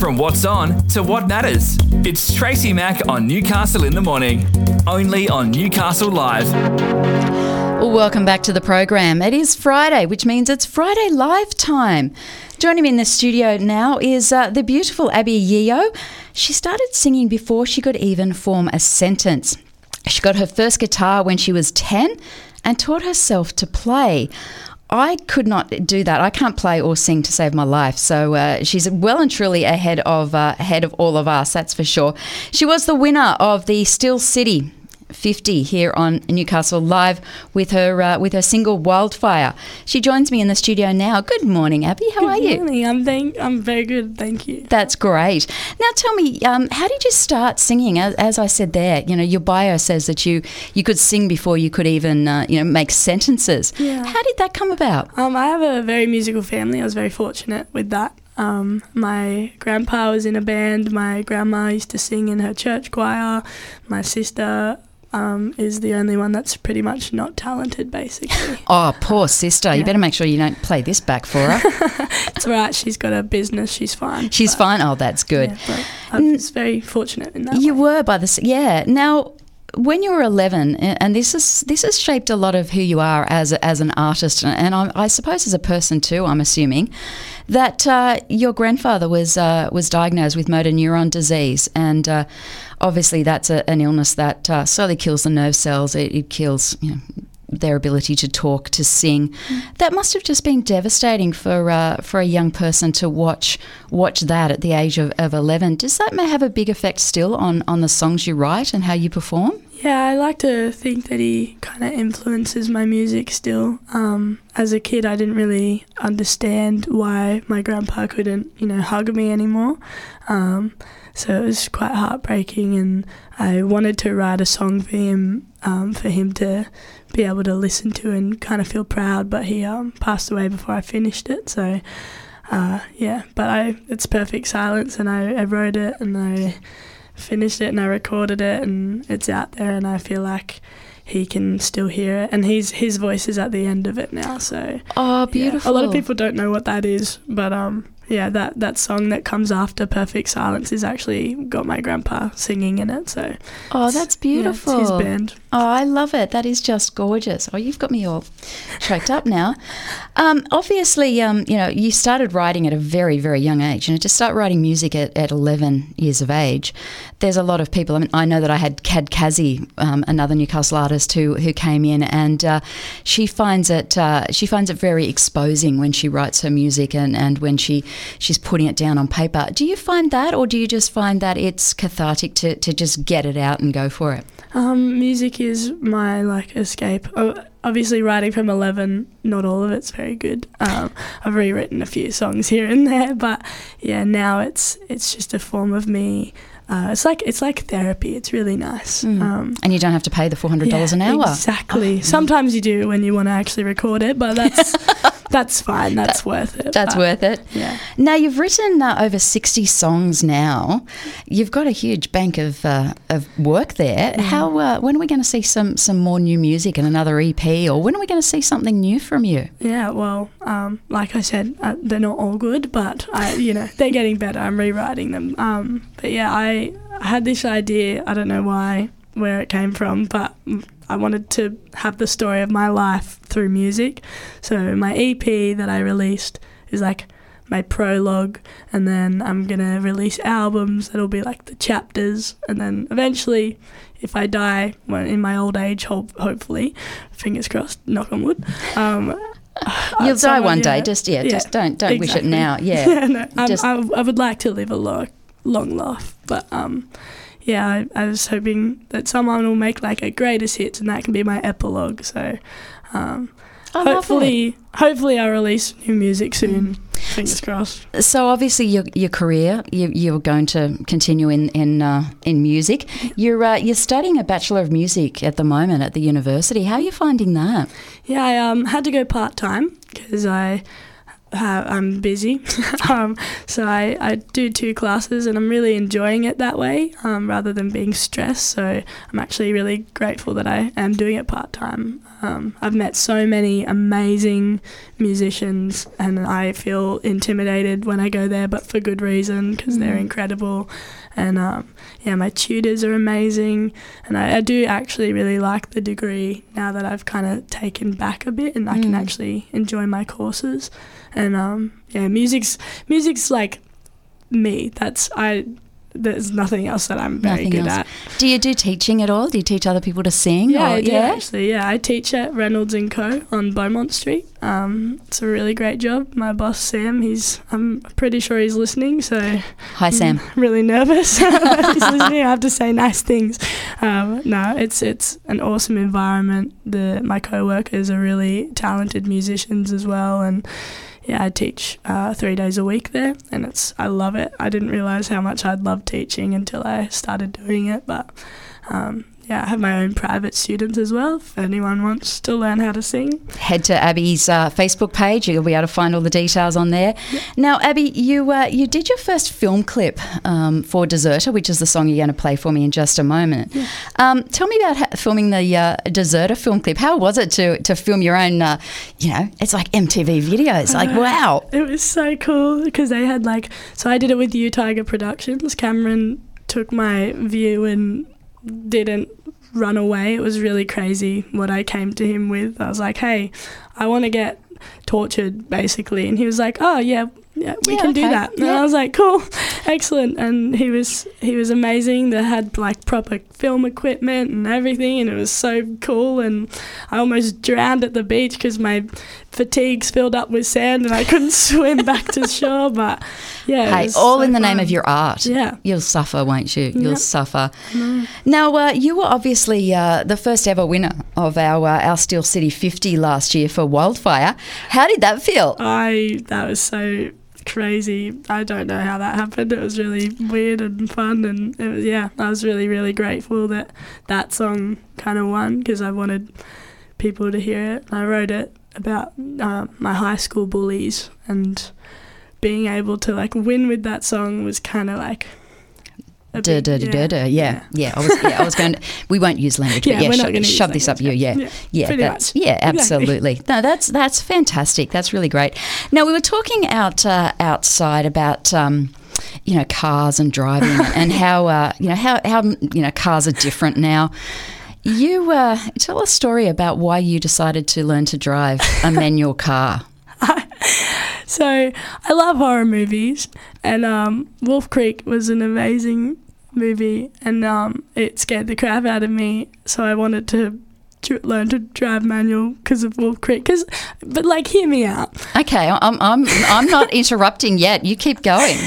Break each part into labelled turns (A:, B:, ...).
A: From what's on to what matters. It's Tracy Mack on Newcastle in the Morning. Only on Newcastle Live.
B: Well, welcome back to the program. It is Friday, which means it's Friday live time. Joining me in the studio now is uh, the beautiful Abbi Yeo. She started singing before she could even form a sentence. She got her first guitar when she was 10 and taught herself to play. I could not do that. I can't play or sing to save my life. So uh, she's well and truly ahead of uh, ahead of all of us. That's for sure. She was the winner of the Steel City 50 here on Newcastle Live with her uh, with her single Wildfire. She joins me in the studio now. Good morning, Abbi. How
C: good
B: are you?
C: Morning. I'm thank I'm very good, thank you.
B: That's great. Now tell me, um, how did you start singing? As, as, I said there, you know, your bio says that you you could sing before you could even uh, you know make sentences.
C: Yeah.
B: How did that come about?
C: Um, I have a very musical family. I was very fortunate with that. Um, my grandpa was in a band. My grandma used to sing in her church choir. My sister um, is the only one that's pretty much not talented, basically.
B: oh, poor sister. Yeah. You better make sure you don't play this back for her.
C: it's all right. She's got a business. She's fine.
B: She's fine. Oh, that's good.
C: Yeah, I was very fortunate in that.
B: You
C: way.
B: were by the yeah. Now, when you were 11, and this is this has shaped a lot of who you are as as an artist, and I, I suppose as a person too. I'm assuming that uh, your grandfather was uh, was diagnosed with motor neuron disease, and uh, obviously that's a, an illness that uh, slowly kills the nerve cells. It, it kills you know, their ability to talk, to sing. Mm. That must have just been devastating for uh, for a young person to watch watch that at the age of, of eleven. Does that have a big effect still on on the songs you write and how you perform?
C: Yeah, I like to think that he kind of influences my music still. Um, as a kid, I didn't really understand why my grandpa couldn't, you know, hug me anymore. Um, so it was quite heartbreaking, and I wanted to write a song for him, um, for him to be able to listen to and kind of feel proud. But he um, passed away before I finished it, so uh, yeah. But I, it's perfect silence, and I, I wrote it, and I finished it, and I recorded it, and it's out there, and I feel like he can still hear it and his his voice is at the end of it now so
B: oh beautiful
C: yeah. a lot of people don't know what that is but um yeah, that, that song that comes after Perfect Silence is actually got my grandpa singing in it. So,
B: oh, that's beautiful.
C: Yeah, his band.
B: Oh, I love it. That is just gorgeous. Oh, you've got me all choked up now. Um, obviously, um, you know, you started writing at a very, very young age, and to start writing music at, at 11 years of age, there's a lot of people. I mean, I know that I had Cad Kazi, um, another Newcastle artist, who who came in, and uh, she finds it uh, she finds it very exposing when she writes her music and and when she she's putting it down on paper. Do you find that, or do you just find that it's cathartic to, to just get it out and go for it?
C: Um, music is my like escape. obviously, writing from eleven, not all of it's very good. Um, I've rewritten a few songs here and there, but yeah, now it's it's just a form of me uh, it's like it's like therapy. It's really nice.
B: Mm. Um, and you don't have to pay the four hundred dollars
C: yeah,
B: an hour.
C: Exactly. Oh. Sometimes you do when you want to actually record it, but that's that's fine. That's
B: that,
C: worth it.
B: That's
C: but,
B: worth it.
C: Yeah.
B: Now you've written uh, over sixty songs. Now you've got a huge bank of uh, of work there. Mm. How uh, when are we going to see some some more new music and another EP, or when are we going to see something new from you?
C: Yeah. Well, um, like I said, uh, they're not all good, but I, you know, they're getting better. I'm rewriting them. Um, but yeah, I I, had this idea, I don't know why, where it came from, but I wanted to have the story of my life through music. So my EP that I released is like my prologue, and then I'm gonna release albums that'll be like the chapters, and then eventually, if I die well, in my old age, hope, hopefully, fingers crossed, knock on wood. Um,
B: You'll die one yeah, day. Just yeah, yeah, just don't don't exactly. wish it now. Yeah,
C: yeah no, I, I would like to live a long, long life. But um, yeah, I, I, was hoping that someone will make like a greatest hits, and that can be my epilogue. So um, hopefully, hopefully, I'll release new music soon. Mm. Fingers crossed.
B: So obviously, your your career, you, you're going to continue in in uh, in music. You're uh, you're studying a bachelor of music at the moment at the university. How are you finding that?
C: Yeah, I um, had to go part time because I uh, I'm busy. um, so I, I do two classes and I'm really enjoying it that way um, rather than being stressed. So I'm actually really grateful that I am doing it part time Um, I've met so many amazing musicians, and I feel intimidated when I go there, but for good reason because they're
B: Mm.
C: incredible. And um, yeah, my tutors are amazing, and I, I do actually really like the degree now that I've kind of taken back a bit, and I can
B: Mm.
C: actually enjoy my courses. And um, yeah, music's music's like me. That's I. There's nothing else that I'm very
B: Nothing
C: good
B: else.
C: at.
B: Do you do teaching at all? Do you teach other people to sing?
C: Yeah,
B: or-
C: I do actually. Yeah, I teach at Reynolds and Co on Beaumont Street. Um, it's a really great job. My boss Sam, he's I'm pretty sure he's listening, so
B: Hi, Sam.
C: I'm really nervous. he's listening. I have to say nice things. Um, no, it's it's an awesome environment. The my co-workers are really talented musicians as well, and yeah, I teach uh, three days a week there, and it's I love it. I didn't realize how much I'd love teaching until I started doing it, but. Um, yeah, I have my own private students as well. If anyone wants to learn how to sing,
B: Head to Abbi's uh, Facebook page. You'll be able to find all the details on there. Now, Abbi, you uh, you did your first film clip um, for Deserter, which is the song you're going to play for me in just a moment. Um, tell me about ha- filming the uh, Deserter film clip. How was it to to film your own? Uh, you know, it's like MTV videos. Like, wow.
C: It was so cool because they had like so I did it with U Tiger Productions. Cameron took my view and didn't run away. It was really crazy what I came to him with. I was like, "Hey, I want to get tortured basically." And he was like, "Oh, yeah, yeah, we
B: Yeah,
C: can do that." And
B: Yeah.
C: I was like, "Cool. Excellent." And he was he was amazing. They had like proper film equipment and everything and it was so cool and I almost drowned at the beach because my fatigues filled up with sand and I couldn't swim back to shore. But yeah,
B: Hey, all
C: so
B: in the name of your art.
C: Yeah.
B: You'll suffer, won't you? You'll
C: Yep.
B: suffer. Now, uh, you were obviously uh, the first ever winner of our uh, our Steel City 50 last year for Wildfire. How did that feel?
C: I that was so crazy. I don't know how that happened. It was really weird and fun, and it was, yeah, I was really really grateful that that song kind of won because I wanted people to hear it. I wrote it about uh, my high school bullies, and being able to like win with that song was kind of like. A
B: Duh, duh, duh, duh. Yeah, yeah. I was, yeah, I was going. To, we won't use language,
C: Yeah,
B: but yeah,
C: we're not gonna use
B: shove this up you. Yeah,
C: yeah.
B: yeah, that's, yeah,
C: Exactly.
B: absolutely. No, that's that's fantastic. That's really great. Now we were talking out uh, outside about. Um, you know, cars and driving, and how uh, you know how how you know cars are different now. You uh, tell a story about why you decided to learn to drive a manual car.
C: So I love horror movies, and um, Wolf Creek was an amazing movie, and um, it scared the crap out of me. So I wanted to learn to drive manual because of Wolf Creek. Cause, but like, hear me out.
B: Okay, I'm I'm I'm not interrupting yet. You keep going.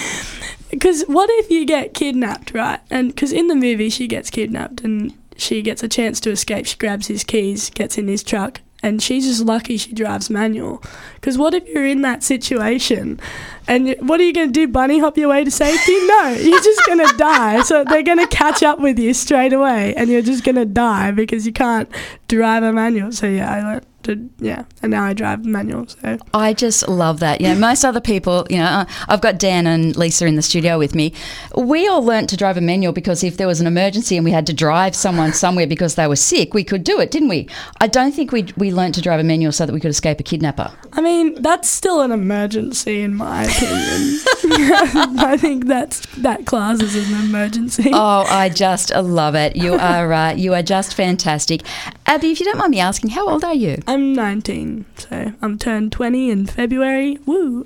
C: Because what if you get kidnapped, right? And because in the movie she gets kidnapped and she gets a chance to escape. She grabs his keys, gets in his truck, and she's just lucky she drives manual. Because what if you're in that situation, and what are you going to do? Bunny hop your way to safety? No, you're just going to die. So they're going to catch up with you straight away, and you're just going to die because you can't drive a manual. So yeah, I learned to yeah, and now I drive manual. So
B: I just love that. You know, most other people, you know, uh, I've got Dan and Lisa in the studio with me. We all learnt to drive a manual because if there was an emergency and we had to drive someone somewhere because they were sick, we could do it, didn't we? I don't think we we learnt to drive a manual so that we could escape a kidnapper.
C: I mean, that's still an emergency in my opinion. I think that's that class is an emergency.
B: Oh, I just love it. You are uh, you are just fantastic, Abbi. If you don't mind me asking, how old are you?
C: I'm 19, so I'm turned 20 in February. Woo!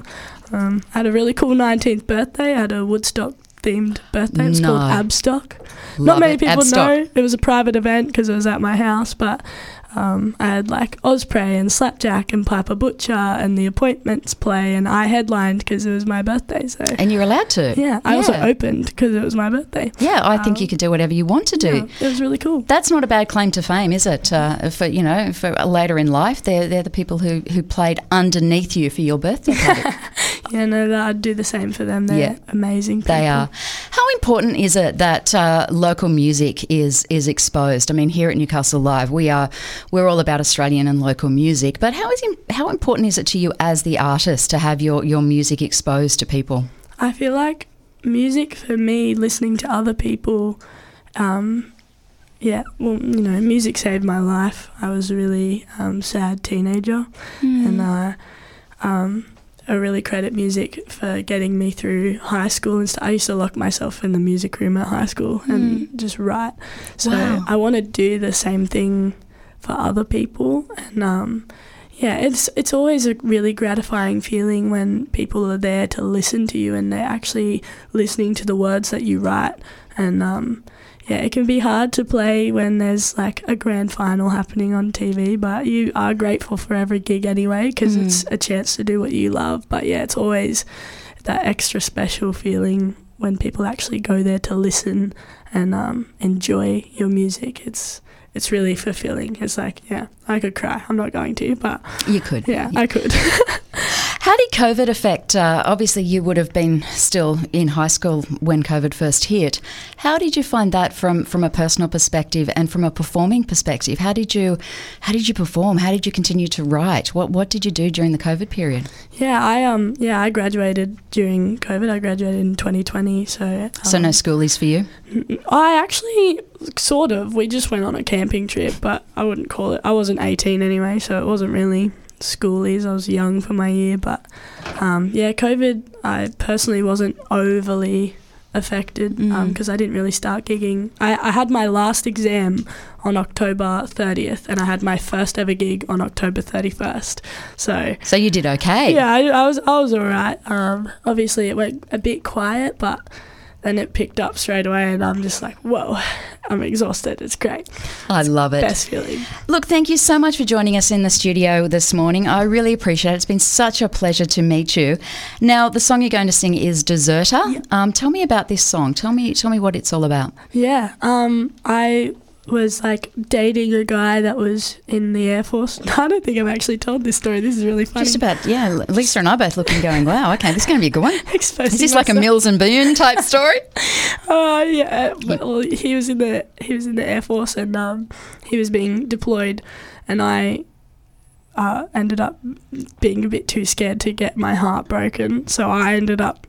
C: Um, I had a really cool 19th birthday. I had a Woodstock themed birthday. It's was called Abstock.
B: Love
C: Not many
B: it.
C: people
B: Abstock.
C: know. It was a private event because it was at my house, but um, I had like Osprey and Slapjack and Piper Butcher and the appointments play, and I headlined because it was my birthday. So
B: And you're allowed to.
C: yeah, I also opened because it was my birthday.
B: Yeah, I think
C: Um,
B: you can do whatever you want to do.
C: Yeah, it was really cool.
B: That's not a bad claim to fame, is it? Uh, for you know, for later in life, they're they're the people who, who played underneath you for your birthday party.
C: Yeah, no, that I'd do the same for them. They're
B: Yeah.
C: amazing. People.
B: they are. How important is it that uh, local music is is exposed? I mean, here at Newcastle Live, we are we're all about Australian and local music. But how is how important is it to you as the artist to have your your music exposed to people?
C: I feel like music for me, listening to other people, um, yeah, well, you know, music saved my life. I was a really um, sad teenager, and uh, um, I really credit music for getting me through high school and stuff. I used to lock myself in the music room at high school and just write. So
B: Wow.
C: I want to do the same thing for other people, and um, yeah, it's it's always a really gratifying feeling when people are there to listen to you and they're actually listening to the words that you write. And um, yeah, it can be hard to play when there's like a grand final happening on TV, but you are grateful for every gig anyway because
B: Mm.
C: it's a chance to do what you love. But yeah, it's always that extra special feeling when people actually go there to listen and um, enjoy your music. It's it's really fulfilling. It's like, yeah, I could cry. I'm not going to, but
B: You could.
C: yeah, I could.
B: How did COVID affect? Uh, obviously, you would have been still in high school when COVID first hit. How did you find that from from a personal perspective and from a performing perspective? How did you how did you perform? How did you continue to write? What what did you do during the COVID period?
C: yeah, I um yeah, I graduated during COVID. I graduated in 2020, so
B: So no
C: um,
B: schoolies for you.
C: I actually sort of. We just went on a camping trip, but I wouldn't call it. I wasn't 18 anyway, so it wasn't really schoolies. I was young for my year, but um, yeah, COVID. I personally wasn't overly affected
B: Mm.
C: because I didn't really start gigging. I, I had my last exam on October 30th, and I had my first ever gig on October 31st. So
B: So you did okay.
C: yeah, I, I was I was alright. Um, obviously, it went a bit quiet, but then it picked up straight away, and I'm just like, whoa, I'm exhausted. It's great,
B: I love it.
C: best feeling.
B: Look, thank you so much for joining us in the studio this morning. I really appreciate it. It's been such a pleasure to meet you. Now, the song you're going to sing is Deserter. Um, tell me about this song. Tell me, tell me what it's all about.
C: Yeah. Um, I was like dating a guy that was in the Air Force. I don't think I've actually told this story. This is really funny.
B: Just about, yeah. Lisa and I both looking, going, "Wow, okay, this is going to be a good one."
C: Exposing
B: Is this like a. Mills and Boon type story?
C: Oh yeah. Well, he was in the he was in the Air Force and um, he was being deployed, and I uh, ended up being a bit too scared to get my heart broken. So I ended up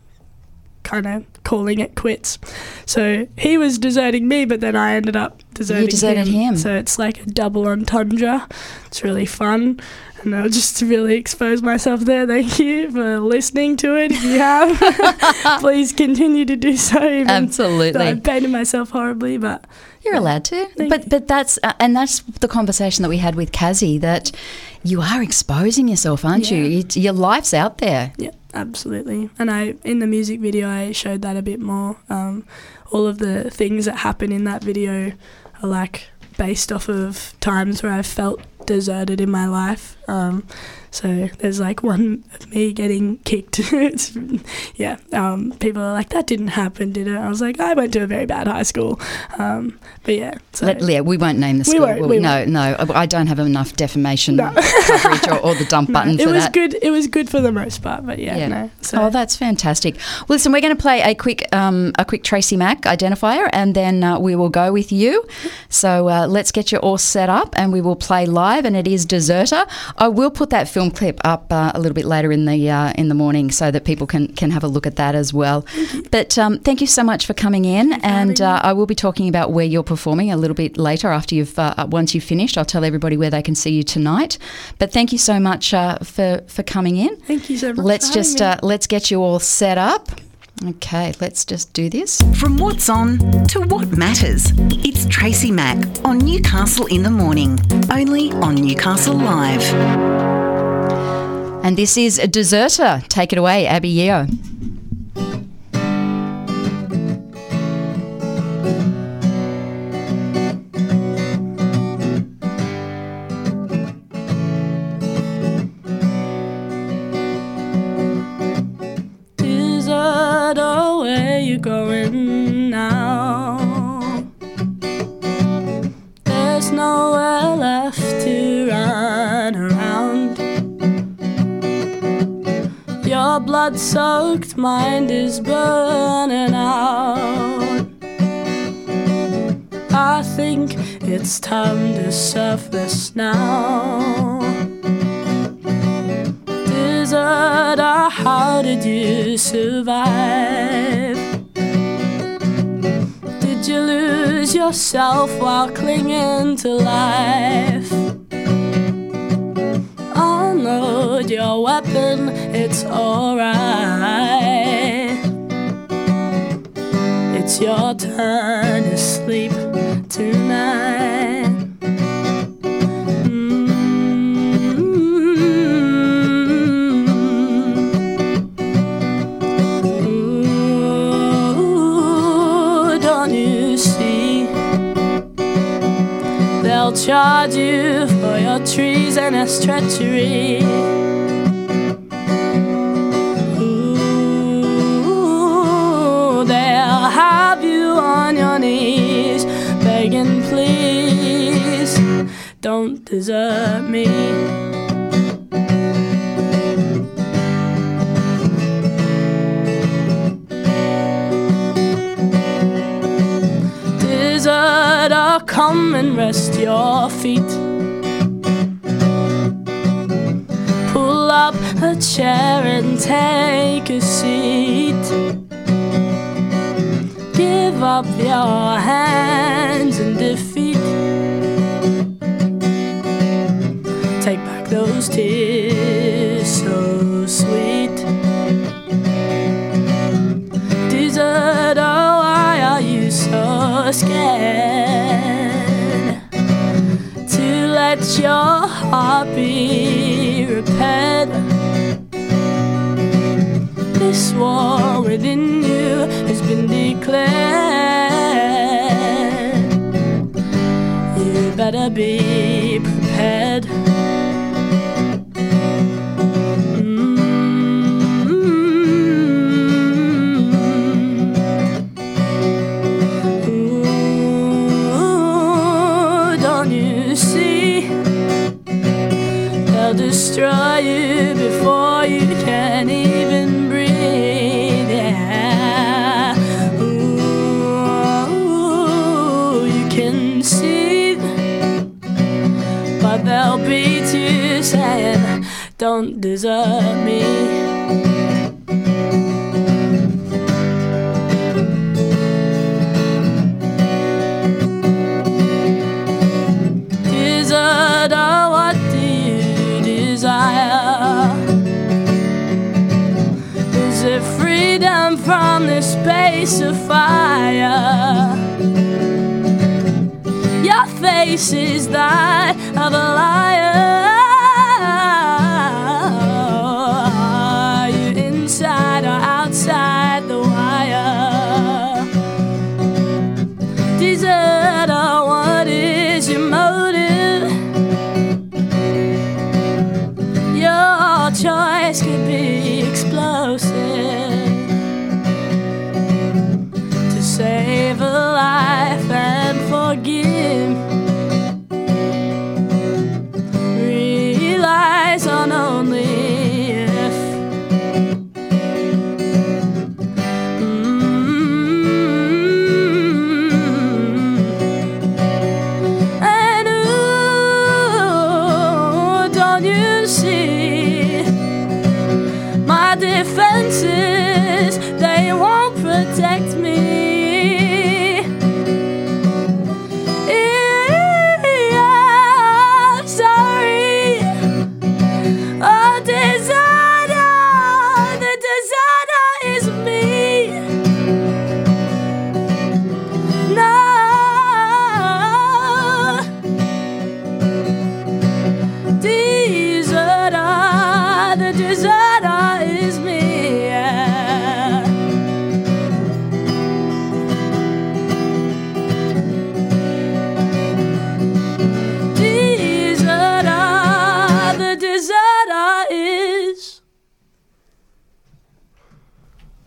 C: kind of calling it quits. So he was deserting me, but then I ended up deserting
B: deserted him.
C: So it's like a double entendre. It's really fun. And I'll just really expose myself there. Thank you for listening to it. If you have, please continue to do so.
B: Absolutely.
C: I've painted myself horribly, but
B: You're allowed to,
C: Thank
B: but but that's uh, and that's the conversation that we had with Kazi that you are exposing yourself, aren't you?
C: Yeah.
B: It, your life's out there.
C: yeah, absolutely. And I, in the music video, I showed that a bit more. Um, all of the things that happen in that video are like based off of times where I felt deserted in my life. Um, so there's like one of me getting kicked. it's, yeah, um, people are like, that didn't happen, did it? I was like, I went to a very bad high school. Um, but yeah, so
B: Let, yeah, we won't name the
C: We
B: school.
C: won't,
B: will
C: we
B: no, no, I don't have enough defamation
C: No.
B: coverage or, or the dump
C: no,
B: button
C: it was
B: that.
C: good. It was good for the most part, but yeah,
B: Yeah.
C: no. So
B: Oh, that's fantastic. Well, listen, we're going to play a quick, um, a quick Tracy Mack identifier, and then uh, we will go with you. So uh, let's get you all set up, and we will play live. And it is Deserter. I will put that film clip up uh, a little bit later in the uh, in the morning, so that people can can have a look at that as well. But um, thank you so much for coming in, and uh, I will be talking about where you're performing a little bit later after you've uh, once you've finished. I'll tell everybody where they can see you tonight. But thank you so much uh, for for coming in.
C: thank you so much.
B: Let's
C: for
B: just
C: having me.
B: uh, let's get you all set up. Okay, let's just do this.
D: From what's on to what matters. It's Tracy Mack on Newcastle in the Morning, only on Newcastle Live.
B: And this is a deserter. Take it away, Abbi Yeo.
C: Soaked mind is burning out. I think it's time to surface now. Deserter, uh, how did you survive? Did you lose yourself while clinging to life. Unload your weapon, it's alright. It's your turn to sleep They'll charge you for your treason and treachery. Ooh, they'll have you on your knees, begging, please, don't desert me. Come and rest your feet. Pull up a chair and take a seat. Give up your hands heart be repaired? This war within you has been declared. You better be prepared. Destroy you before you can even breathe. Yeah. Ooh, you can see, but they'll be you saying, "Don't desert me." Space of fire? Your face is that of a liar.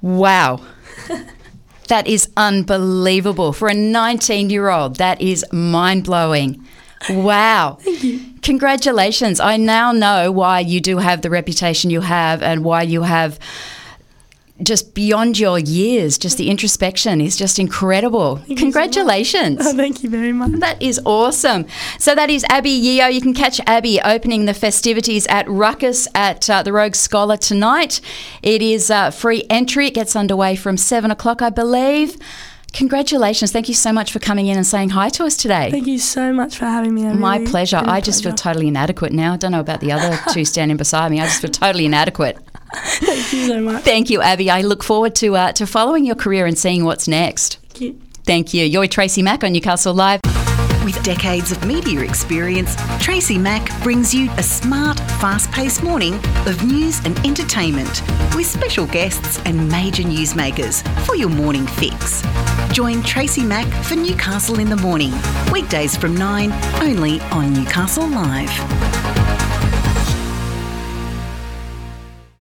B: Wow. that is unbelievable. For a 19 year old, that is mind blowing. Wow. Thank you. Congratulations. I now know why you do have the reputation you have and why you have just beyond your years, just the introspection is just incredible.
C: so.
B: Congratulations.
C: Oh, thank you very much.
B: That is awesome. So that is Abbi Yeo. You can catch Abbi opening the festivities at Ruckus at uh, the Rogue Scholar tonight. It is uh, free entry. It gets underway from seven o'clock, I believe. Congratulations. Thank you so much for coming in and saying hi to us today.
C: Thank you so much for having me. I
B: My
C: really-
B: pleasure. I just feel totally inadequate now. I don't know about the other two standing beside me. I just feel totally inadequate.
C: Thank you so much.
B: Thank you, Abbi. I look forward to uh, to following your career and seeing what's next.
C: Thank you.
B: Thank you. You're Tracy Mack on Newcastle Live.
D: With decades of media experience, Tracy Mack brings you a smart, fast paced morning of news and entertainment with special guests and major newsmakers for your morning fix. Join Tracy Mack for Newcastle in the Morning, weekdays from 9, only on Newcastle Live.